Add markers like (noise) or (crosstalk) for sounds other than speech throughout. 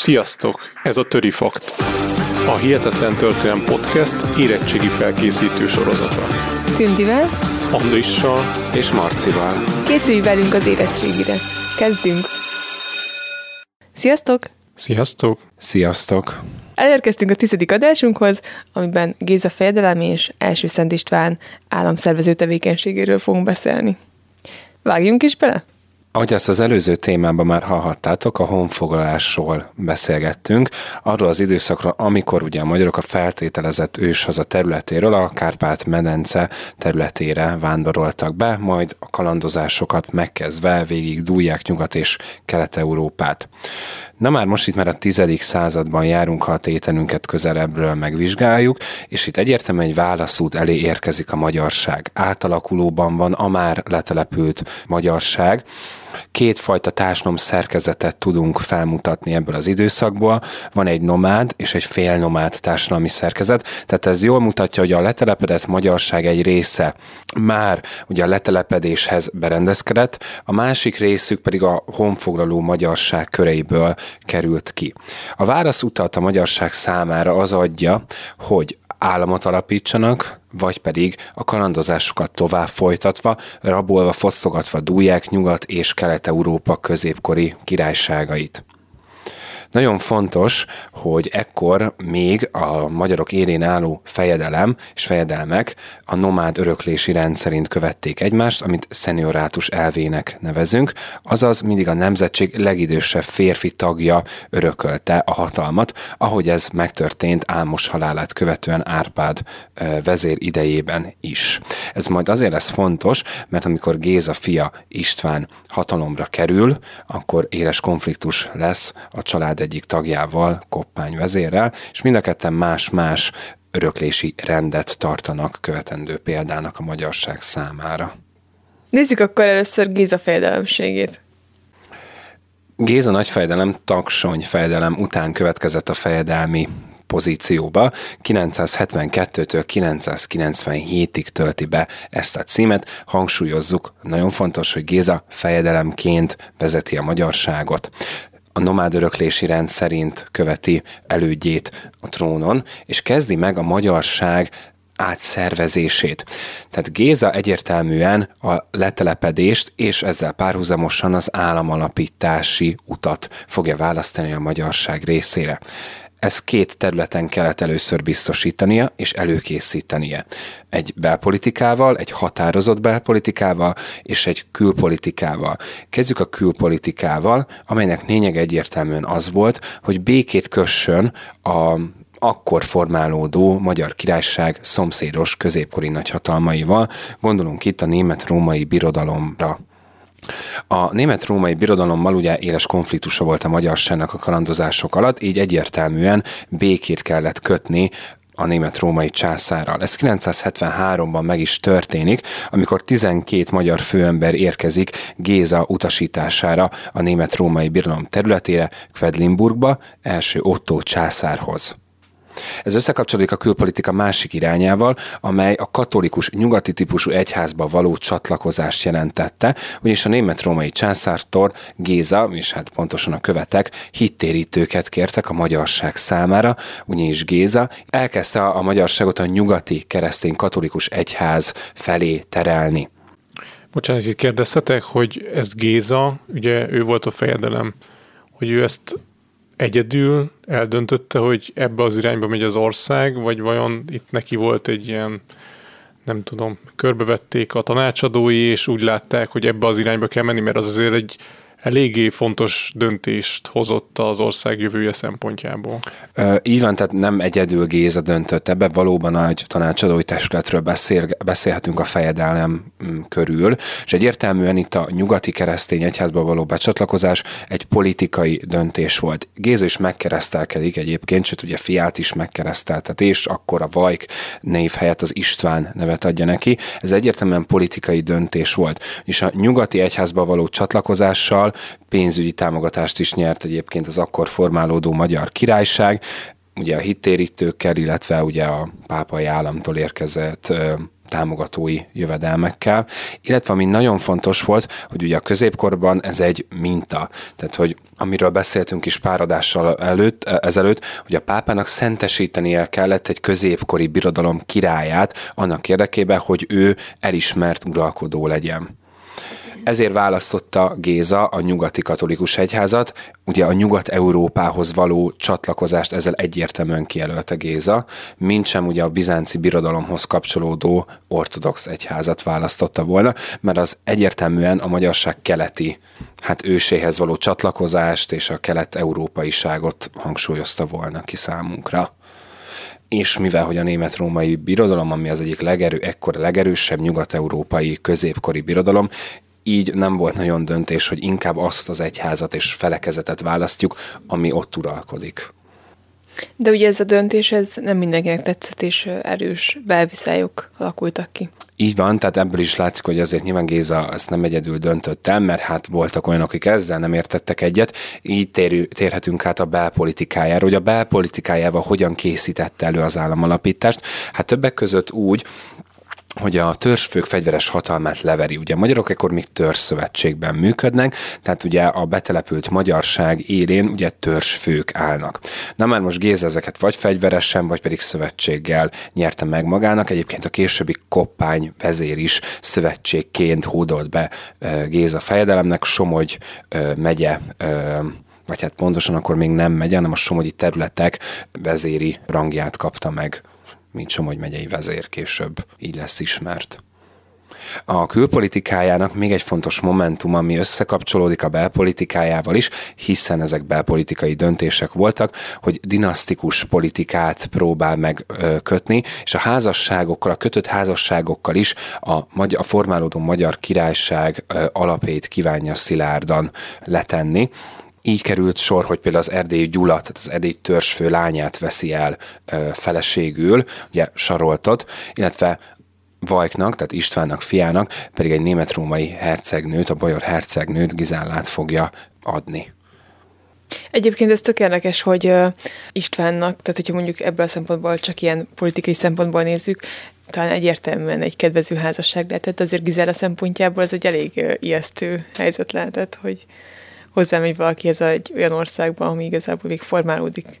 Sziasztok! Ez a Töri Fakt. A Hihetetlen Történelem Podcast érettségi felkészítő sorozata. Tündivel, Andrissal és Marcival. készülj velünk az érettségire. Kezdünk! Sziasztok! Sziasztok! Sziasztok! Elérkeztünk a tizedik adásunkhoz, amiben Géza fejedelem és első Szent István államszervező tevékenységéről fogunk beszélni. Vágjunk is bele? Ahogy ezt az előző témában már hallhattátok, a honfoglalásról beszélgettünk, arról az időszakról, amikor ugye a magyarok a feltételezett őshaza területéről a Kárpát-medence területére vándoroltak be, majd a kalandozásokat megkezdve végig dúlják Nyugat és Kelet-Európát. Na már most itt már a tizedik században járunk, ha a tételünket közelebbről megvizsgáljuk, és itt egyértelműen egy válaszút elé érkezik a magyarság. Átalakulóban van a már letelepült magyarság, kétfajta társadalom szerkezetet tudunk felmutatni ebből az időszakból. Van egy nomád és egy félnomád társadalmi szerkezet, tehát ez jól mutatja, hogy a letelepedett magyarság egy része már ugye a letelepedéshez berendezkedett, a másik részük pedig a honfoglaló magyarság köreiből került ki. A válasz utalt a magyarság számára az adja, hogy államot alapítsanak, vagy pedig a kalandozásokat tovább folytatva, rabolva, fosszogatva dúlják Nyugat- és Kelet-Európa középkori királyságait. Nagyon fontos, hogy ekkor még a magyarok érén álló fejedelem és fejedelmek a nomád öröklési rend szerint követték egymást, amit szeniorátus elvének nevezünk, azaz mindig a nemzetség legidősebb férfi tagja örökölte a hatalmat, ahogy ez megtörtént Álmos halálát követően Árpád vezér idejében is. Ez majd azért lesz fontos, mert amikor Géza fia István hatalomra kerül, akkor éles konfliktus lesz a család egyik tagjával, Koppány vezérrel, és mind a ketten más-más öröklési rendet tartanak követendő példának a magyarság számára. Nézzük akkor először Géza fejedelemségét. Géza nagyfejedelem, taksony fejedelem után következett a fejedelmi pozícióba. 972-től 997-ig tölti be ezt a címet. Hangsúlyozzuk, nagyon fontos, hogy Géza fejedelemként vezeti a magyarságot a nomád öröklési rend szerint követi elődjét a trónon, és kezdi meg a magyarság átszervezését. Tehát Géza egyértelműen a letelepedést és ezzel párhuzamosan az államalapítási utat fogja választani a magyarság részére. Ez két területen kellett először biztosítania és előkészítenie. Egy belpolitikával, egy határozott belpolitikával és egy külpolitikával. Kezdjük a külpolitikával, amelynek lényeg egyértelműen az volt, hogy békét kössön a akkor formálódó Magyar Királyság szomszédos középkori nagyhatalmaival, gondolunk itt a német-római birodalomra. A német-római birodalommal ugye éles konfliktusa volt a magyarságnak a kalandozások alatt, így egyértelműen békét kellett kötni a német-római császárral. Ez 973-ban meg is történik, amikor 12 magyar főember érkezik Géza utasítására a német-római birodalom területére, Quedlinburgba, első Otto császárhoz. Ez összekapcsolódik a külpolitika másik irányával, amely a katolikus nyugati típusú egyházba való csatlakozást jelentette, ugyanis a német-római császártól Géza, és hát pontosan a követek, hittérítőket kértek a magyarság számára, ugyanis Géza elkezdte a magyarságot a nyugati keresztény katolikus egyház felé terelni. Bocsánat, itt kérdeztetek, hogy ez Géza, ugye ő volt a fejedelem, hogy ő ezt egyedül eldöntötte, hogy ebbe az irányba megy az ország, vagy vajon itt neki volt egy ilyen, nem tudom, körbevették a tanácsadói, és úgy látták, hogy ebbe az irányba kell menni, mert az azért egy eléggé fontos döntést hozott az ország jövője szempontjából. Ö, így van, tehát nem egyedül Géza döntött ebbe, valóban egy tanácsadói testületről beszél, beszélhetünk a fejedelem mm, körül, és egyértelműen itt a nyugati keresztény egyházba való becsatlakozás egy politikai döntés volt. Géza is megkeresztelkedik egyébként, sőt ugye fiát is megkereszteltet, és akkor a Vajk név helyett az István nevet adja neki. Ez egyértelműen politikai döntés volt. És a nyugati egyházba való csatlakozással pénzügyi támogatást is nyert egyébként az akkor formálódó Magyar Királyság, ugye a hittérítőkkel, illetve ugye a pápai államtól érkezett támogatói jövedelmekkel, illetve ami nagyon fontos volt, hogy ugye a középkorban ez egy minta, tehát hogy amiről beszéltünk is páradással előtt, ezelőtt, hogy a pápának szentesítenie kellett egy középkori birodalom királyát annak érdekében, hogy ő elismert uralkodó legyen. Ezért választotta Géza a nyugati katolikus egyházat, ugye a Nyugat-Európához való csatlakozást ezzel egyértelműen kijelölte Géza, mint sem ugye a bizánci birodalomhoz kapcsolódó ortodox egyházat választotta volna, mert az egyértelműen a magyarság keleti hát őséhez való csatlakozást és a kelet-európaiságot hangsúlyozta volna ki számunkra. És mivel hogy a német-római birodalom, ami az egyik legerő, ekkor legerősebb nyugat-európai középkori birodalom, így nem volt nagyon döntés, hogy inkább azt az egyházat és felekezetet választjuk, ami ott uralkodik. De ugye ez a döntés, ez nem mindenkinek tetszett, és erős belviszályok alakultak ki. Így van, tehát ebből is látszik, hogy azért nyilván Géza ezt nem egyedül döntött el, mert hát voltak olyanok, akik ezzel nem értettek egyet. Így tér, térhetünk át a belpolitikájára, hogy a belpolitikájával hogyan készítette elő az államalapítást. Hát többek között úgy, hogy a törzsfők fegyveres hatalmát leveri. Ugye a magyarok ekkor még törzszövetségben működnek, tehát ugye a betelepült magyarság élén ugye törzsfők állnak. Na már most Géza ezeket vagy fegyveresen, vagy pedig szövetséggel nyerte meg magának. Egyébként a későbbi koppány vezér is szövetségként hódolt be Géza fejedelemnek, Somogy megye vagy hát pontosan akkor még nem megye, hanem a somogyi területek vezéri rangját kapta meg mint Somogy megyei vezér később így lesz ismert. A külpolitikájának még egy fontos momentum, ami összekapcsolódik a belpolitikájával is, hiszen ezek belpolitikai döntések voltak, hogy dinasztikus politikát próbál megkötni, és a házasságokkal, a kötött házasságokkal is a, a formálódó magyar királyság alapét kívánja szilárdan letenni így került sor, hogy például az erdélyi Gyula, tehát az erdélyi törzsfő lányát veszi el ö, feleségül, ugye Saroltot, illetve Vajknak, tehát Istvánnak fiának pedig egy német-római hercegnőt, a Bajor hercegnőt Gizállát fogja adni. Egyébként ez tök érdekes, hogy Istvánnak, tehát hogyha mondjuk ebből a szempontból csak ilyen politikai szempontból nézzük, talán egyértelműen egy kedvező házasság lehetett, azért Gizála szempontjából ez egy elég ijesztő helyzet lehetett, hogy hozzámegy valaki ez egy olyan országba, ami igazából még formálódik.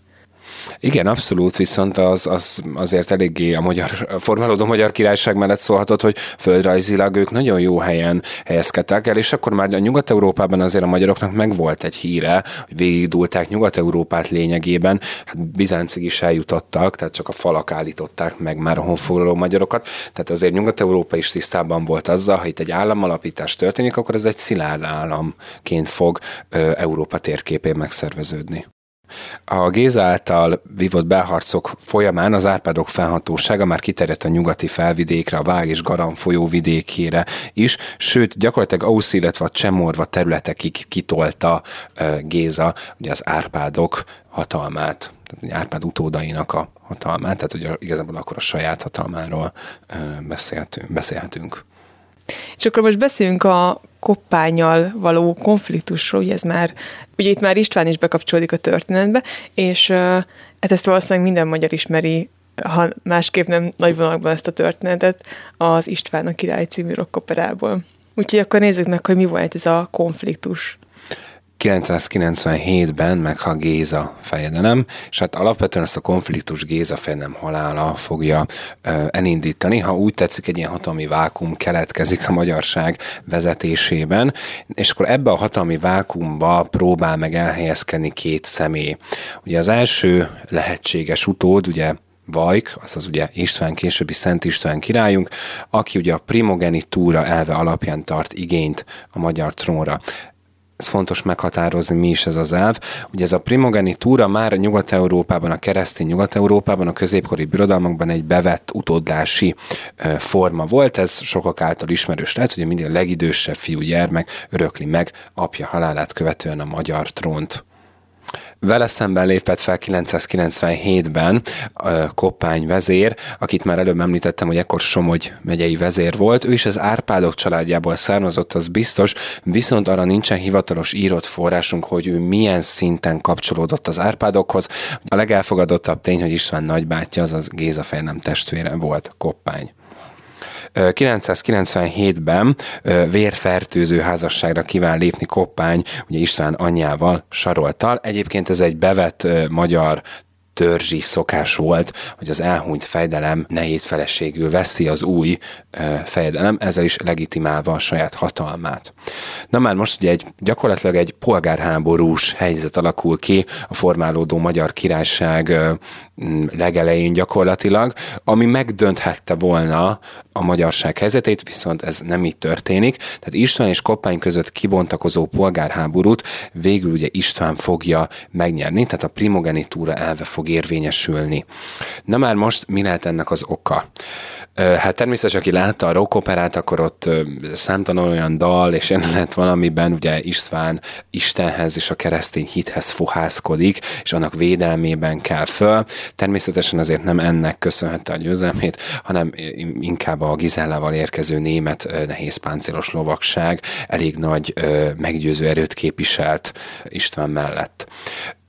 Igen, abszolút, viszont az, az azért eléggé a magyar, a formálódó magyar királyság mellett szólhatott, hogy földrajzilag ők nagyon jó helyen helyezkedtek el, és akkor már a Nyugat-Európában azért a magyaroknak megvolt egy híre, hogy végigdulták Nyugat-Európát lényegében, hát Bizáncig is eljutottak, tehát csak a falak állították meg már a honfoglaló magyarokat, tehát azért Nyugat-Európa is tisztában volt azzal, ha itt egy államalapítás történik, akkor ez egy szilárd államként fog ö, Európa térképén megszerveződni. A Géza által vívott belharcok folyamán az Árpádok felhatósága már kiterjedt a nyugati felvidékre, a Vág és Garam folyó vidékére is, sőt gyakorlatilag Ausz, illetve a Csemorva területekig kitolta Géza ugye az Árpádok hatalmát, tehát Árpád utódainak a hatalmát, tehát ugye igazából akkor a saját hatalmáról beszélhetünk. beszélhetünk. És akkor most beszéljünk a koppányjal való konfliktusról, ugye ez már, ugye itt már István is bekapcsolódik a történetbe, és hát ezt valószínűleg minden magyar ismeri, ha másképp nem nagy vonalakban ezt a történetet, az István a király című rockoperából. Úgyhogy akkor nézzük meg, hogy mi volt ez a konfliktus. 997-ben meghal Géza fejedelem, és hát alapvetően ezt a konfliktus Géza fejedelem halála fogja ö, elindítani. Ha úgy tetszik, egy ilyen hatalmi vákum keletkezik a magyarság vezetésében, és akkor ebbe a hatalmi vákumba próbál meg elhelyezkedni két személy. Ugye az első lehetséges utód, ugye Vajk, azaz ugye István későbbi Szent István királyunk, aki ugye a primogenitúra elve alapján tart igényt a magyar trónra ez fontos meghatározni, mi is ez az elv. Ugye ez a primogenitúra már Nyugat-Európában, a keresztény Nyugat-Európában, a középkori birodalmakban egy bevett utódlási forma volt. Ez sokak által ismerős lehet, hogy mindig a legidősebb fiú gyermek örökli meg apja halálát követően a magyar trónt. Vele szemben lépett fel 997-ben Koppány vezér, akit már előbb említettem, hogy ekkor Somogy megyei vezér volt. Ő is az Árpádok családjából származott, az biztos, viszont arra nincsen hivatalos írott forrásunk, hogy ő milyen szinten kapcsolódott az Árpádokhoz. A legelfogadottabb tény, hogy István nagybátyja, azaz Géza nem testvére volt Koppány. 997-ben vérfertőző házasságra kíván lépni Koppány, ugye István anyjával, Saroltal. Egyébként ez egy bevett magyar törzsi szokás volt, hogy az elhunyt fejdelem nehéz feleségül veszi az új fejedelem, ezzel is legitimálva a saját hatalmát. Na már most ugye egy, gyakorlatilag egy polgárháborús helyzet alakul ki a formálódó magyar királyság legelején gyakorlatilag, ami megdönthette volna a magyarság helyzetét, viszont ez nem így történik. Tehát István és Koppány között kibontakozó polgárháborút végül ugye István fogja megnyerni, tehát a primogenitúra elve fog érvényesülni. Na már most mi lehet ennek az oka? Hát természetesen, aki látta a rock operát, akkor ott számtalan olyan dal és jelenet valamiben ugye István Istenhez és a keresztény hithez fohászkodik, és annak védelmében kell föl. Természetesen azért nem ennek köszönhette a győzelmét, hanem inkább a Gizellával érkező német nehézpáncélos lovagság elég nagy meggyőző erőt képviselt István mellett.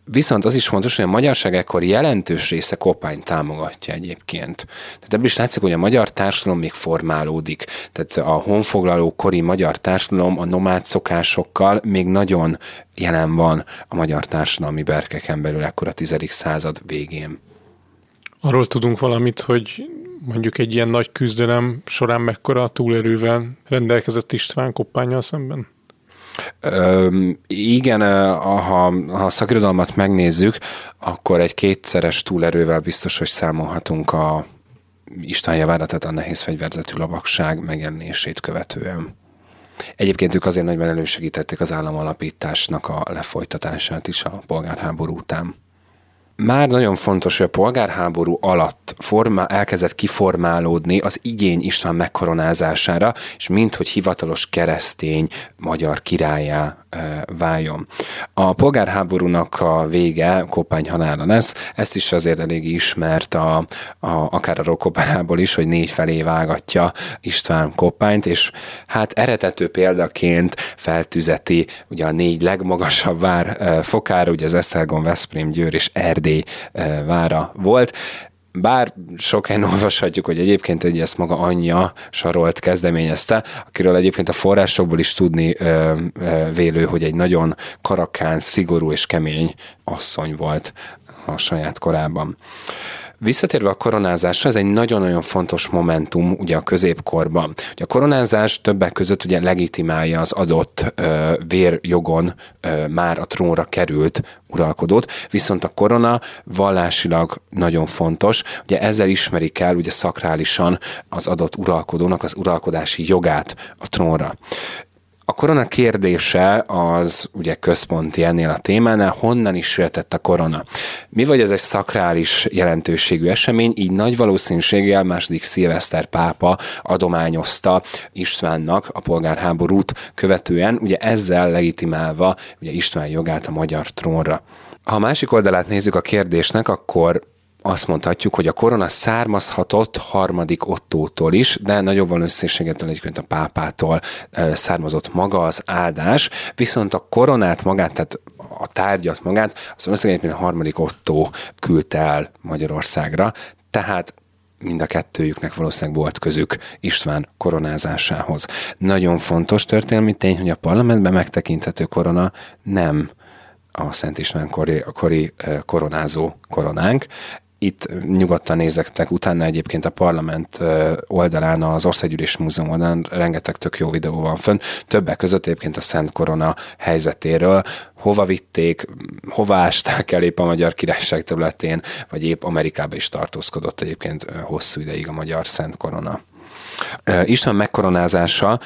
Viszont az is fontos, hogy a magyarság ekkor jelentős része Koppányt támogatja egyébként. Tehát ebből is látszik, hogy a magyar társadalom még formálódik. Tehát a honfoglaló kori magyar társadalom a nomád szokásokkal még nagyon jelen van a magyar társadalmi berkeken belül ekkor a 10. század végén. Arról tudunk valamit, hogy mondjuk egy ilyen nagy küzdelem során mekkora túlerővel rendelkezett István Koppányjal szemben? Ö, igen, ha, ha a szakirodalmat megnézzük, akkor egy kétszeres túlerővel biztos, hogy számolhatunk a István javára, tehát a nehéz fegyverzetű lovagság megjelenését követően. Egyébként ők azért nagyban elősegítették az államalapításnak a lefolytatását is a polgárháború után már nagyon fontos, hogy a polgárháború alatt forma, elkezdett kiformálódni az igény István megkoronázására, és mint hogy hivatalos keresztény magyar királyá váljon. A polgárháborúnak a vége Koppány halála lesz, ezt is azért elég ismert a, a, akár a Rokopárából is, hogy négy felé vágatja István Koppányt, és hát eretető példaként feltüzeti ugye a négy legmagasabb vár fokára, ugye az Esztergom, Veszprém, Győr és Erdély vára volt bár sok helyen olvashatjuk, hogy egyébként egy ezt maga anyja Sarolt kezdeményezte, akiről egyébként a forrásokból is tudni ö, ö, vélő, hogy egy nagyon karakán, szigorú és kemény asszony volt a saját korában. Visszatérve a koronázásra, ez egy nagyon-nagyon fontos momentum ugye a középkorban. Ugye a koronázás többek között ugye legitimálja az adott ö, vérjogon ö, már a trónra került uralkodót, viszont a korona vallásilag nagyon fontos. Ugye ezzel ismerik el ugye szakrálisan az adott uralkodónak az uralkodási jogát a trónra. A korona kérdése az ugye központi ennél a témánál, honnan is született a korona. Mi vagy ez egy szakrális jelentőségű esemény, így nagy valószínűséggel második szilveszter pápa adományozta Istvánnak a polgárháborút követően, ugye ezzel legitimálva ugye István jogát a magyar trónra. Ha a másik oldalát nézzük a kérdésnek, akkor azt mondhatjuk, hogy a korona származhatott harmadik Ottótól is, de nagyobb valószínűséggel egyébként a pápától származott maga az áldás, viszont a koronát magát, tehát a tárgyat magát, azt valószínűleg a harmadik Ottó küldte el Magyarországra, tehát mind a kettőjüknek valószínűleg volt közük István koronázásához. Nagyon fontos történelmi tény, hogy a parlamentben megtekinthető korona nem a Szent István kori, kori koronázó koronánk, itt nyugodtan nézektek utána egyébként a parlament oldalán, az Országgyűlés Múzeum oldalán rengeteg tök jó videó van fönn, többek között egyébként a Szent Korona helyzetéről, hova vitték, hova ásták el épp a Magyar Királyság területén, vagy épp Amerikába is tartózkodott egyébként hosszú ideig a Magyar Szent Korona. István megkoronázása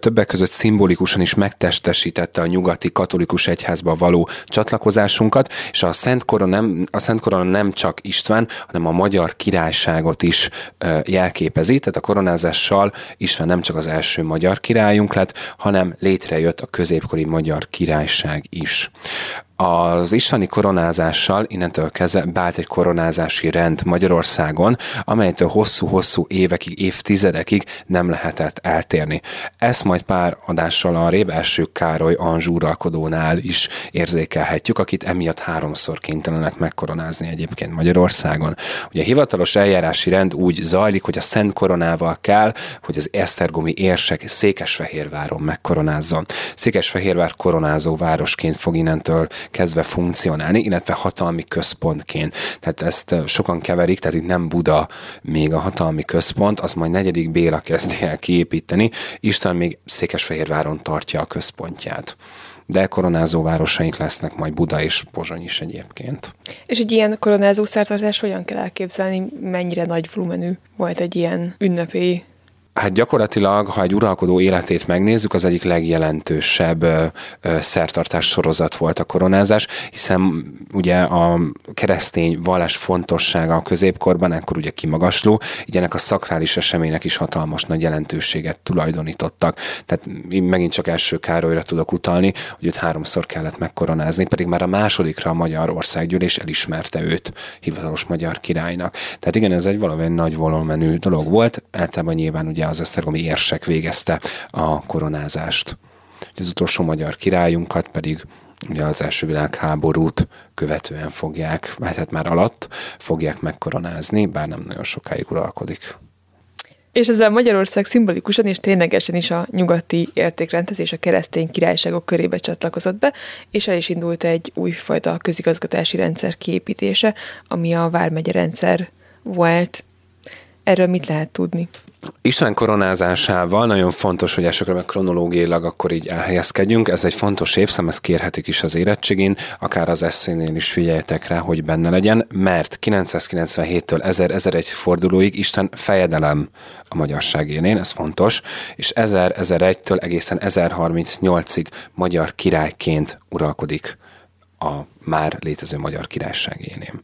többek között szimbolikusan is megtestesítette a nyugati katolikus egyházba való csatlakozásunkat, és a Szent Korona nem, a Szent Korona nem csak István, hanem a magyar királyságot is jelképezi, tehát a koronázással István nem csak az első magyar királyunk lett, hanem létrejött a középkori magyar királyság is. Az istváni koronázással innentől kezdve beállt egy koronázási rend Magyarországon, amelytől hosszú-hosszú évekig, évtizedekig nem lehetett eltérni. Ezt majd pár adással a első Károly Anzsú uralkodónál is érzékelhetjük, akit emiatt háromszor kénytelenek megkoronázni egyébként Magyarországon. Ugye a hivatalos eljárási rend úgy zajlik, hogy a Szent Koronával kell, hogy az Esztergomi érsek Székesfehérváron megkoronázzon. Székesfehérvár koronázó városként fog innentől kezdve funkcionálni, illetve hatalmi központként. Tehát ezt sokan keverik, tehát itt nem Buda még a hatalmi központ, az majd negyedik Béla kezdi el kiépíteni, Isten még Székesfehérváron tartja a központját de koronázó városaink lesznek majd Buda és Pozsony is egyébként. És egy ilyen koronázó szertartás hogyan kell elképzelni, mennyire nagy volumenű volt egy ilyen ünnepi Hát gyakorlatilag, ha egy uralkodó életét megnézzük, az egyik legjelentősebb ö, ö, szertartás sorozat volt a koronázás, hiszen ugye a keresztény vallás fontossága a középkorban, ekkor ugye kimagasló, így ennek a szakrális eseménynek is hatalmas nagy jelentőséget tulajdonítottak. Tehát megint csak első Károlyra tudok utalni, hogy őt háromszor kellett megkoronázni, pedig már a másodikra a Magyar Országgyűlés elismerte őt hivatalos magyar királynak. Tehát igen, ez egy valami nagy volumenű dolog volt, általában nyilván ugye az esztergomi érsek végezte a koronázást. Az utolsó magyar királyunkat pedig ugye az első világháborút követően fogják, vagy hát már alatt fogják megkoronázni, bár nem nagyon sokáig uralkodik. És ezzel Magyarország szimbolikusan és ténylegesen is a nyugati értékrendhez és a keresztény királyságok körébe csatlakozott be, és el is indult egy újfajta közigazgatási rendszer kiépítése, ami a Vármegye rendszer volt. Erről mit lehet tudni? István koronázásával nagyon fontos, hogy elsőkörben kronológiailag akkor így elhelyezkedjünk. Ez egy fontos évszám, ezt kérhetik is az érettségén, akár az eszénél is figyeljetek rá, hogy benne legyen, mert 997-től 1000-1001 fordulóig Isten fejedelem a magyarság élén, ez fontos, és 1000-1001-től egészen 1038-ig magyar királyként uralkodik a már létező magyar királyság élén.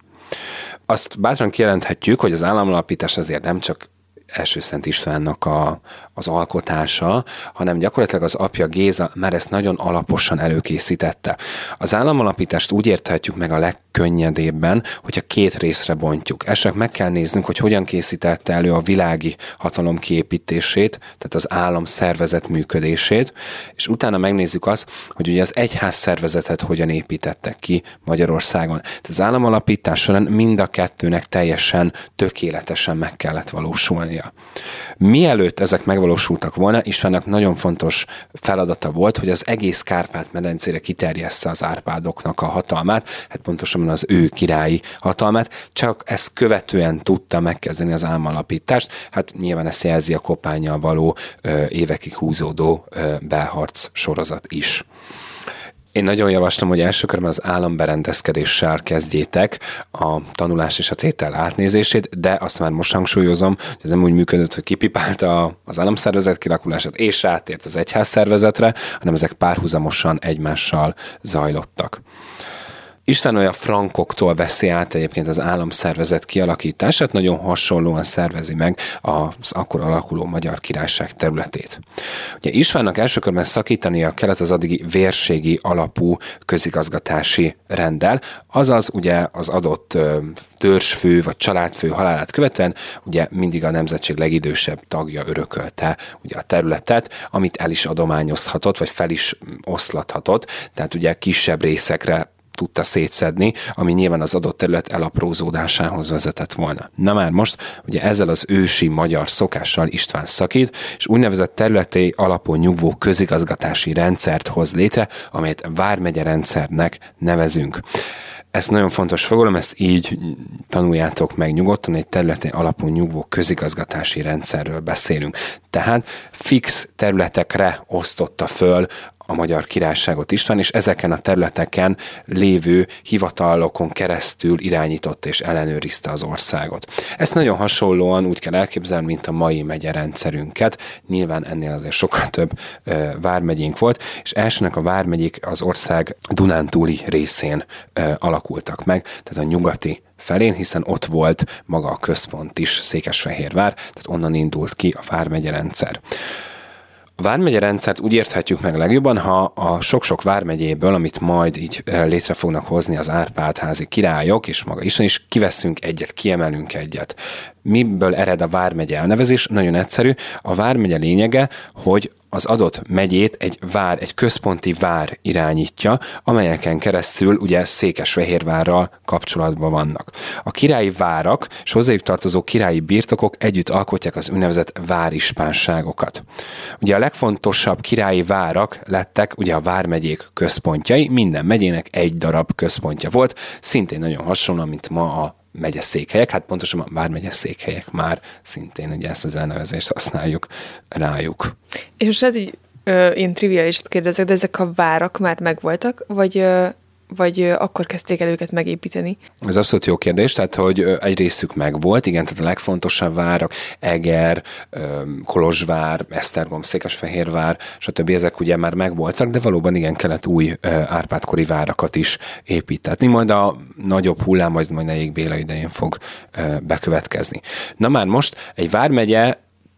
Azt bátran kijelenthetjük, hogy az államalapítás azért nem csak első Szent Istvánnak a, az alkotása, hanem gyakorlatilag az apja Géza már ezt nagyon alaposan előkészítette. Az államalapítást úgy érthetjük meg a legkönnyedébben, hogyha két részre bontjuk. Esetleg meg kell néznünk, hogy hogyan készítette elő a világi hatalom kiépítését, tehát az állam szervezet működését, és utána megnézzük azt, hogy ugye az egyház szervezetet hogyan építettek ki Magyarországon. Tehát az államalapítás során mind a kettőnek teljesen tökéletesen meg kellett valósulnia. Mielőtt ezek megvalósultak volna, Istvánnak nagyon fontos feladata volt, hogy az egész Kárpát-medencére kiterjessze az Árpádoknak a hatalmát, hát pontosan az ő királyi hatalmát, csak ezt követően tudta megkezdeni az álmalapítást, hát nyilván ezt jelzi a kopányjal való ö, évekig húzódó ö, belharc sorozat is. Én nagyon javaslom, hogy első körben az államberendezkedéssel kezdjétek a tanulás és a tétel átnézését, de azt már most hangsúlyozom, hogy ez nem úgy működött, hogy kipipálta az államszervezet kilakulását és átért az egyház szervezetre, hanem ezek párhuzamosan egymással zajlottak. István olyan frankoktól veszi át egyébként az államszervezet kialakítását, nagyon hasonlóan szervezi meg az akkor alakuló magyar királyság területét. Ugye Istvánnak első körben szakítania kellett az addigi vérségi alapú közigazgatási rendel, azaz ugye az adott törzsfő vagy családfő halálát követően ugye mindig a nemzetség legidősebb tagja örökölte ugye a területet, amit el is adományozhatott, vagy fel is oszlathatott, tehát ugye kisebb részekre tudta szétszedni, ami nyilván az adott terület elaprózódásához vezetett volna. Na már most, ugye ezzel az ősi magyar szokással István szakít, és úgynevezett területé alapú nyugvó közigazgatási rendszert hoz létre, amelyet Vármegye rendszernek nevezünk. Ez nagyon fontos fogalom, ezt így tanuljátok meg nyugodtan, egy területi alapú nyugvó közigazgatási rendszerről beszélünk. Tehát fix területekre osztotta föl a magyar királyságot István, és ezeken a területeken lévő hivatalokon keresztül irányította és ellenőrizte az országot. Ezt nagyon hasonlóan úgy kell elképzelni, mint a mai megye rendszerünket. Nyilván ennél azért sokkal több ö, vármegyénk volt, és elsőnek a vármegyék az ország Dunántúli részén ö, alakultak meg, tehát a nyugati felén, hiszen ott volt maga a központ is, Székesfehérvár, tehát onnan indult ki a vármegye rendszer. A vármegye rendszert úgy érthetjük meg legjobban, ha a sok-sok vármegyéből, amit majd így létre fognak hozni az Árpádházi királyok, és maga Isten is, kiveszünk egyet, kiemelünk egyet. Miből ered a vármegye elnevezés? Nagyon egyszerű. A vármegye lényege, hogy az adott megyét egy vár, egy központi vár irányítja, amelyeken keresztül ugye Székesfehérvárral kapcsolatban vannak. A királyi várak és hozzájuk tartozó királyi birtokok együtt alkotják az úgynevezett várispánságokat. Ugye a legfontosabb királyi várak lettek ugye a vármegyék központjai, minden megyének egy darab központja volt, szintén nagyon hasonló, mint ma a székhelyek, hát pontosan már székhelyek már szintén ugye ezt az elnevezést használjuk rájuk. És most ez így ö, én triviális kérdezek, de ezek a várak már megvoltak, vagy ö, vagy akkor kezdték el őket megépíteni? Ez abszolút jó kérdés, tehát hogy egy részük megvolt, igen, tehát a legfontosabb várak, Eger, Kolozsvár, Esztergom, Székesfehérvár, stb. ezek ugye már megvoltak, de valóban igen, kellett új Árpádkori várakat is építetni, majd a nagyobb hullám, majd majd Nejék Béla idején fog bekövetkezni. Na már most egy vármegye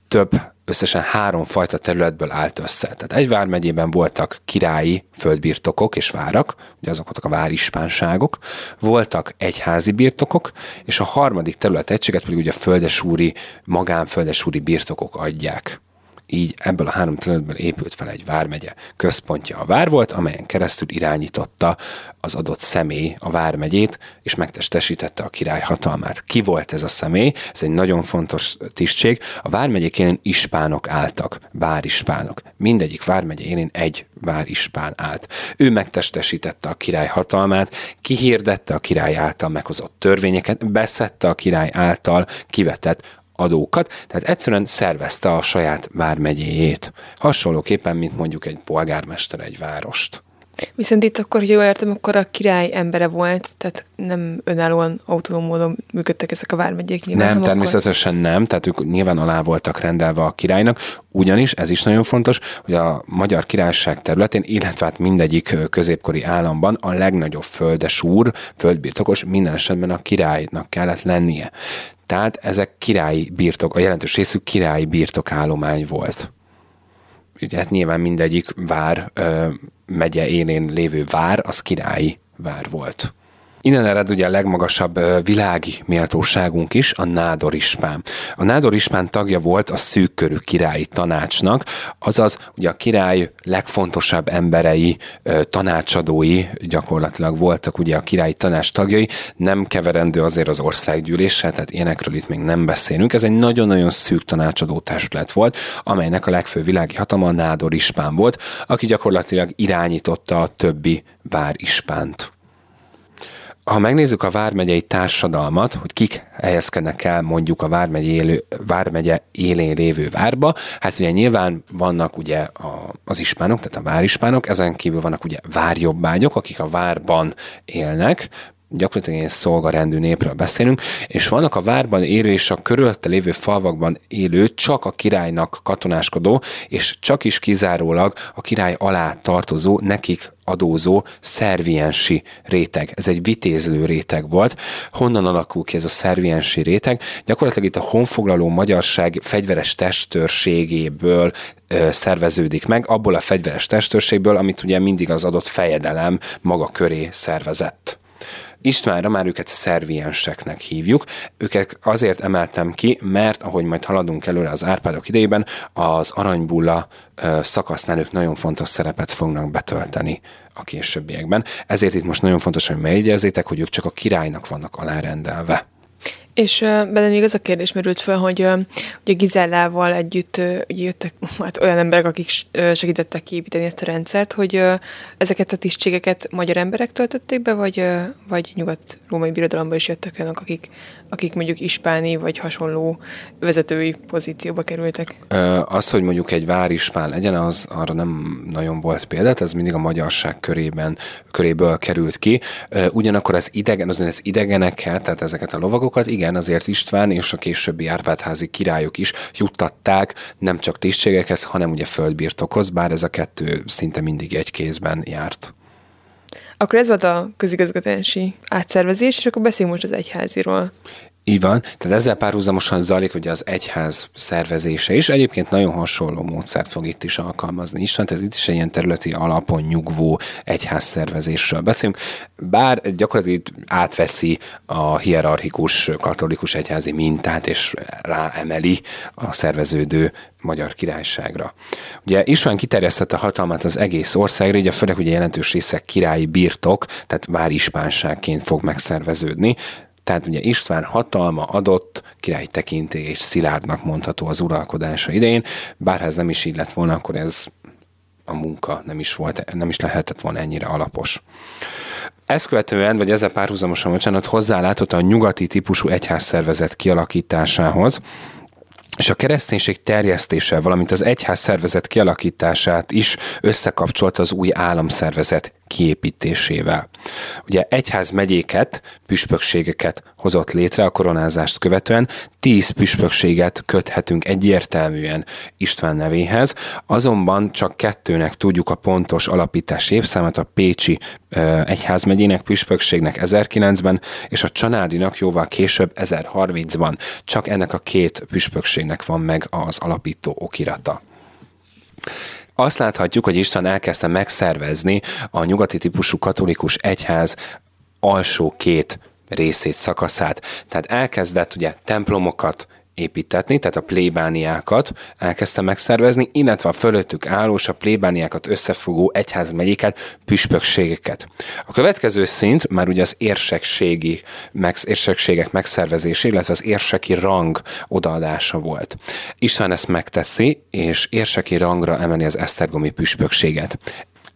több összesen három fajta területből állt össze. Tehát egy vármegyében voltak királyi földbirtokok és várak, ugye azok voltak a várispánságok, voltak egyházi birtokok, és a harmadik terület egységet pedig ugye a földesúri, magánföldesúri birtokok adják. Így ebből a három területből épült fel egy vármegye. Központja a vár volt, amelyen keresztül irányította az adott személy a vármegyét, és megtestesítette a király hatalmát. Ki volt ez a személy? Ez egy nagyon fontos tisztség. A vármegyék élén ispánok álltak, várispánok. Mindegyik vármegye élén egy várispán állt. Ő megtestesítette a király hatalmát, kihirdette a király által meghozott törvényeket, beszette a király által kivetett adókat, tehát egyszerűen szervezte a saját vármegyéjét. Hasonlóképpen, mint mondjuk egy polgármester egy várost. Viszont itt akkor, hogy jól értem, akkor a király embere volt, tehát nem önállóan autonóm módon működtek ezek a vármegyék nyilván. Nem, természetesen akkor... nem, tehát ők nyilván alá voltak rendelve a királynak, ugyanis ez is nagyon fontos, hogy a magyar királyság területén, illetve hát mindegyik középkori államban a legnagyobb földes úr, földbirtokos minden esetben a királynak kellett lennie. Tehát ezek királyi birtok, a jelentős részük királyi birtokállomány volt. Ugye hát nyilván mindegyik vár, megye élén lévő vár, az királyi vár volt. Innen ered ugye a legmagasabb világi méltóságunk is, a Nádor Ispán. A Nádor Ispán tagja volt a szűkkörű királyi tanácsnak, azaz ugye a király legfontosabb emberei, tanácsadói gyakorlatilag voltak ugye a királyi tanács tagjai, nem keverendő azért az országgyűléssel, tehát ilyenekről itt még nem beszélünk. Ez egy nagyon-nagyon szűk tanácsadó testület volt, amelynek a legfőbb világi hatalma a Nádor Ispán volt, aki gyakorlatilag irányította a többi vár Ispánt ha megnézzük a Vármegyei társadalmat, hogy kik helyezkednek el mondjuk a Vármegye, élő, Vármegye élén lévő várba, hát ugye nyilván vannak ugye a, az ispánok, tehát a várispánok, ezen kívül vannak ugye várjobbágyok, akik a várban élnek, gyakorlatilag ilyen szolgarendű népről beszélünk, és vannak a várban élő és a körülötte lévő falvakban élő, csak a királynak katonáskodó, és csak is kizárólag a király alá tartozó, nekik adózó szerviensi réteg. Ez egy vitézlő réteg volt. Honnan alakul ki ez a szerviensi réteg? Gyakorlatilag itt a honfoglaló magyarság fegyveres testőrségéből ö, szerveződik meg, abból a fegyveres testőrségből, amit ugye mindig az adott fejedelem maga köré szervezett. Istvánra már őket szervienseknek hívjuk. Őket azért emeltem ki, mert ahogy majd haladunk előre az Árpádok idejében, az aranybulla szakasznál ők nagyon fontos szerepet fognak betölteni a későbbiekben. Ezért itt most nagyon fontos, hogy megjegyezzétek, hogy ők csak a királynak vannak alárendelve. És uh, még az a kérdés merült fel, hogy uh, ugye Gizellával együtt ugye jöttek (laughs) hát olyan emberek, akik segítettek kiépíteni ezt a rendszert, hogy ezeket a tisztségeket magyar emberek töltötték be, vagy, vagy nyugat-római birodalomban is jöttek olyanok, akik, akik mondjuk ispáni vagy hasonló vezetői pozícióba kerültek? Az, hogy mondjuk egy várispán legyen, az arra nem nagyon volt példát, ez mindig a magyarság körében, köréből került ki. Ugyanakkor az idegen, az, az idegeneket, tehát ezeket a lovagokat, igen, igen, azért István és a későbbi Árpádházi királyok is juttatták nem csak tisztségekhez, hanem ugye földbirtokhoz, bár ez a kettő szinte mindig egy kézben járt. Akkor ez volt a közigazgatási átszervezés, és akkor beszéljünk most az egyháziról. Így van, tehát ezzel párhuzamosan zajlik ugye az egyház szervezése is. Egyébként nagyon hasonló módszert fog itt is alkalmazni István, tehát itt is egy ilyen területi alapon nyugvó egyház szervezésről beszélünk, bár gyakorlatilag átveszi a hierarchikus katolikus egyházi mintát, és ráemeli a szerveződő magyar királyságra. Ugye István kiterjesztette hatalmát az egész országra, így a főleg ugye jelentős része királyi birtok, tehát várispánságként fog megszerveződni. Tehát ugye István hatalma adott, király tekintély és szilárdnak mondható az uralkodása idején, bár ha ez nem is így lett volna, akkor ez a munka nem is, volt, nem is lehetett volna ennyire alapos. Ezt követően, vagy ezzel párhuzamosan, bocsánat, hozzálátott a nyugati típusú egyházszervezet kialakításához, és a kereszténység terjesztése, valamint az egyház szervezet kialakítását is összekapcsolt az új államszervezet kiépítésével. Ugye egyház megyéket, püspökségeket hozott létre a koronázást követően, tíz püspökséget köthetünk egyértelműen István nevéhez, azonban csak kettőnek tudjuk a pontos alapítási évszámot, a Pécsi egyházmegyének püspökségnek 1009-ben, és a Csanádinak jóval később 1030-ban. Csak ennek a két püspökségnek van meg az alapító okirata azt láthatjuk, hogy István elkezdte megszervezni a nyugati típusú katolikus egyház alsó két részét, szakaszát. Tehát elkezdett ugye templomokat építetni, tehát a plébániákat elkezdte megszervezni, illetve a fölöttük állós a plébániákat összefogó egyházmegyéket, püspökségeket. A következő szint már ugye az érsekségi, meg, érsekségek megszervezése, illetve az érseki rang odaadása volt. István ezt megteszi, és érseki rangra emeli az esztergomi püspökséget.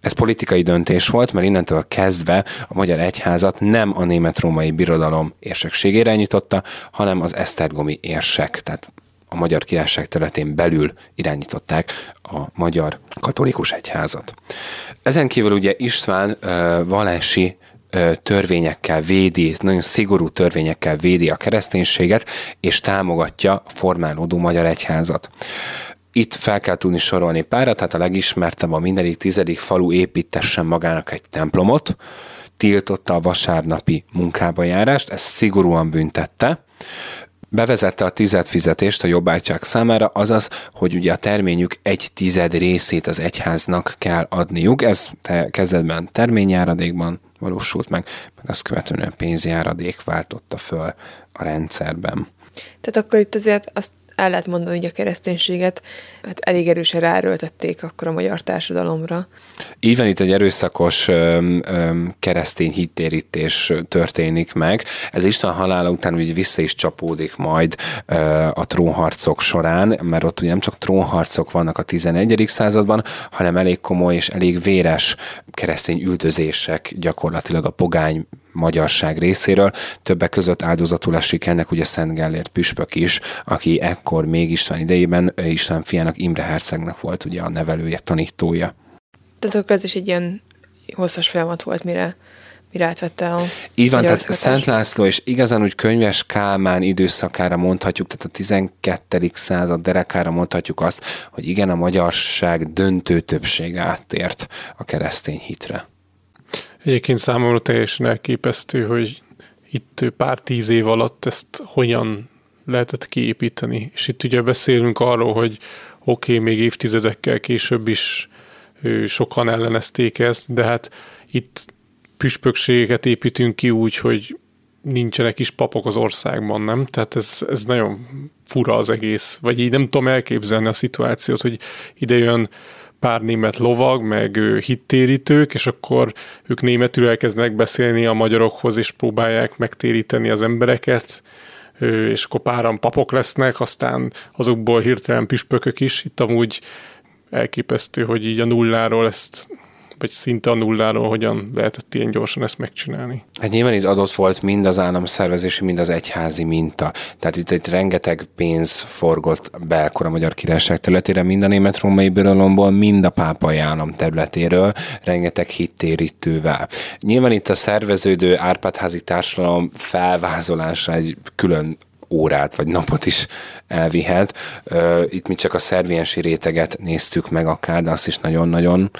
Ez politikai döntés volt, mert innentől kezdve a magyar egyházat nem a német-római birodalom érsekségére nyitotta, hanem az esztergomi érsek, tehát a magyar királyság területén belül irányították a magyar katolikus egyházat. Ezen kívül ugye István uh, valási törvényekkel védi, nagyon szigorú törvényekkel védi a kereszténységet, és támogatja a formálódó magyar egyházat. Itt fel kell tudni sorolni párat, tehát a legismertebb a mindenik tizedik falu építessen magának egy templomot, tiltotta a vasárnapi munkába járást, ezt szigorúan büntette, bevezette a tized fizetést a jobbágyság számára, azaz, hogy ugye a terményük egy tized részét az egyháznak kell adniuk. Ez te kezdetben terményjáradékban valósult meg, meg azt követően pénzjáradék váltotta föl a rendszerben. Tehát akkor itt azért azt el lehet mondani, hogy a kereszténységet hát elég erősen ráerőltették akkor a magyar társadalomra. Van, itt egy erőszakos öm, öm, keresztény hittérítés történik meg. Ez István halála után ugye vissza is csapódik majd a trónharcok során, mert ott ugye nem csak trónharcok vannak a 11. században, hanem elég komoly és elég véres keresztény üldözések gyakorlatilag a pogány magyarság részéről. Többek között áldozatul esik ennek ugye Szent Gellért püspök is, aki ekkor még István idejében István fiának Imre Hercegnek volt ugye a nevelője, tanítója. Tehát akkor ez is egy ilyen hosszas folyamat volt, mire mire átvette a Így van, tehát Szent László és igazán úgy könyves Kálmán időszakára mondhatjuk, tehát a 12. század derekára mondhatjuk azt, hogy igen, a magyarság döntő többsége áttért a keresztény hitre. Egyébként számomra teljesen elképesztő, hogy itt pár tíz év alatt ezt hogyan lehetett kiépíteni. És itt ugye beszélünk arról, hogy oké, okay, még évtizedekkel később is sokan ellenezték ezt, de hát itt püspökségeket építünk ki úgy, hogy nincsenek is papok az országban, nem? Tehát ez, ez nagyon fura az egész. Vagy így nem tudom elképzelni a szituációt, hogy ide jön pár német lovag, meg hittérítők, és akkor ők németül elkezdenek beszélni a magyarokhoz, és próbálják megtéríteni az embereket, és akkor páran papok lesznek, aztán azokból hirtelen püspökök is. Itt amúgy elképesztő, hogy így a nulláról ezt vagy szinte a nulláról hogyan lehetett ilyen gyorsan ezt megcsinálni? Hát nyilván itt adott volt mind az államszervezési, mind az egyházi minta. Tehát itt, itt rengeteg pénz forgott be akkor a Magyar Királyság területére, mind a német-római birodalomból, mind a pápai állam területéről, rengeteg hittérítővel. Nyilván itt a szerveződő Árpádházi társadalom felvázolása egy külön órát vagy napot is elvihet. Itt mi csak a szerviensi réteget néztük meg akár, de azt is nagyon-nagyon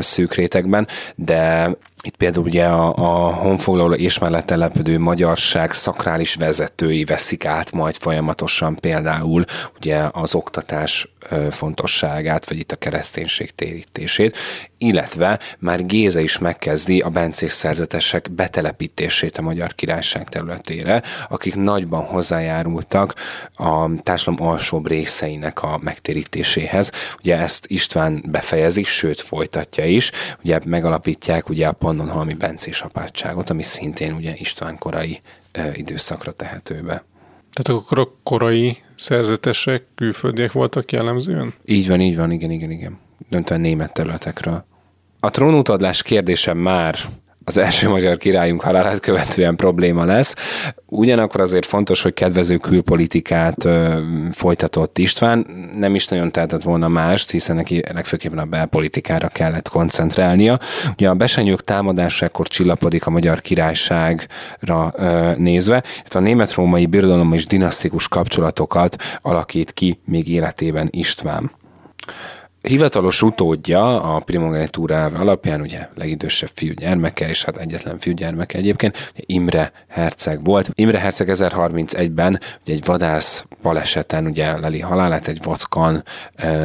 szűk rétegben, de Itt például ugye a, a honfoglaló és mellett telepedő magyarság szakrális vezetői veszik át majd folyamatosan például ugye az oktatás fontosságát, vagy itt a kereszténység térítését, illetve már Géza is megkezdi a bencés szerzetesek betelepítését a Magyar Királyság területére, akik nagyban hozzájárultak a társadalom alsóbb részeinek a megtérítéséhez. Ugye ezt István befejezi, sőt folytatja is, ugye megalapítják ugye a Pannonhalmi Bencés apátságot, ami szintén ugye István korai ö, időszakra tehető be. Tehát akkor a korai szerzetesek külföldiek voltak jellemzően? Így van, így van, igen, igen, igen. Döntően német területekről. A trónutadlás kérdése már az első magyar királyunk halálát követően probléma lesz. Ugyanakkor azért fontos, hogy kedvező külpolitikát ö, folytatott István, nem is nagyon tehetett volna mást, hiszen neki legfőképpen a belpolitikára kellett koncentrálnia. Ugye a besenyők támadásakor csillapodik a magyar királyságra ö, nézve, illetve a német-római birodalom és dinasztikus kapcsolatokat alakít ki még életében István hivatalos utódja a primogenitúráv alapján, ugye legidősebb fiú gyermeke, és hát egyetlen fiú gyermeke egyébként, Imre herceg volt. Imre herceg 1031-ben ugye egy vadász baleseten ugye leli halálát, egy vatkan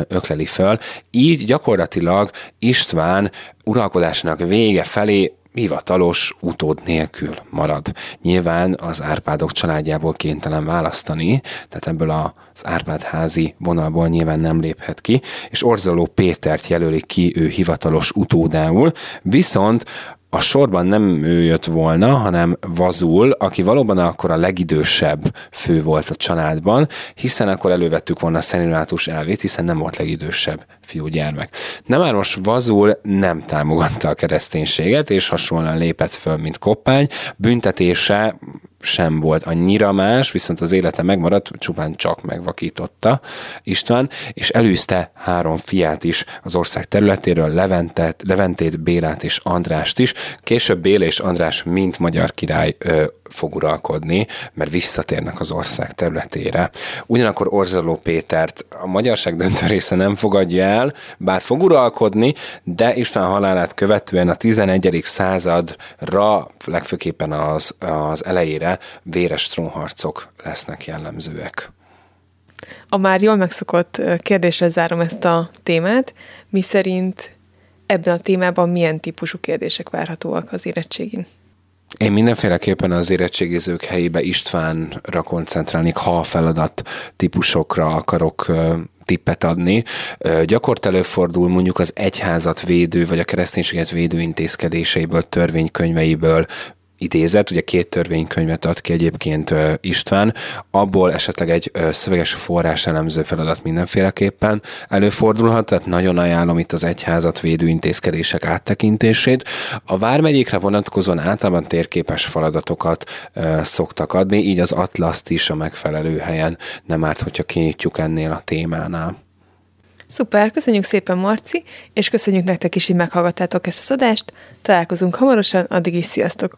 ökleli föl. Így gyakorlatilag István uralkodásának vége felé hivatalos utód nélkül marad. Nyilván az Árpádok családjából kénytelen választani, tehát ebből az Árpád házi vonalból nyilván nem léphet ki, és Orzaló Pétert jelöli ki ő hivatalos utódául, viszont a sorban nem ő jött volna, hanem Vazul, aki valóban akkor a legidősebb fő volt a családban, hiszen akkor elővettük volna a szenilátus elvét, hiszen nem volt legidősebb fiúgyermek. Nem már most Vazul nem támogatta a kereszténységet, és hasonlóan lépett föl, mint Koppány. Büntetése sem volt annyira más, viszont az élete megmaradt, csupán csak megvakította István, és előzte három fiát is az ország területéről, Leventet, Leventét, Bélát és Andrást is. Később Béla és András mint magyar király ö, fog uralkodni, mert visszatérnek az ország területére. Ugyanakkor Orzaló Pétert a magyarság döntő része nem fogadja el, bár fog uralkodni, de István halálát követően a 11. századra, legfőképpen az, az elejére véres trónharcok lesznek jellemzőek. A már jól megszokott kérdésre zárom ezt a témát, mi szerint ebben a témában milyen típusú kérdések várhatóak az érettségin? Én mindenféleképpen az érettségizők helyébe Istvánra koncentrálnék, ha a feladat típusokra akarok tippet adni. Gyakort előfordul mondjuk az egyházat védő, vagy a kereszténységet védő intézkedéseiből, törvénykönyveiből idézet, ugye két törvénykönyvet ad ki egyébként István, abból esetleg egy szöveges forrás elemző feladat mindenféleképpen előfordulhat, tehát nagyon ajánlom itt az egyházat védő intézkedések áttekintését. A vármegyékre vonatkozóan általában térképes feladatokat szoktak adni, így az atlaszt is a megfelelő helyen nem árt, hogyha kinyitjuk ennél a témánál. Szuper, köszönjük szépen Marci, és köszönjük nektek is, hogy meghallgattátok ezt az adást. Találkozunk hamarosan, addig is sziasztok!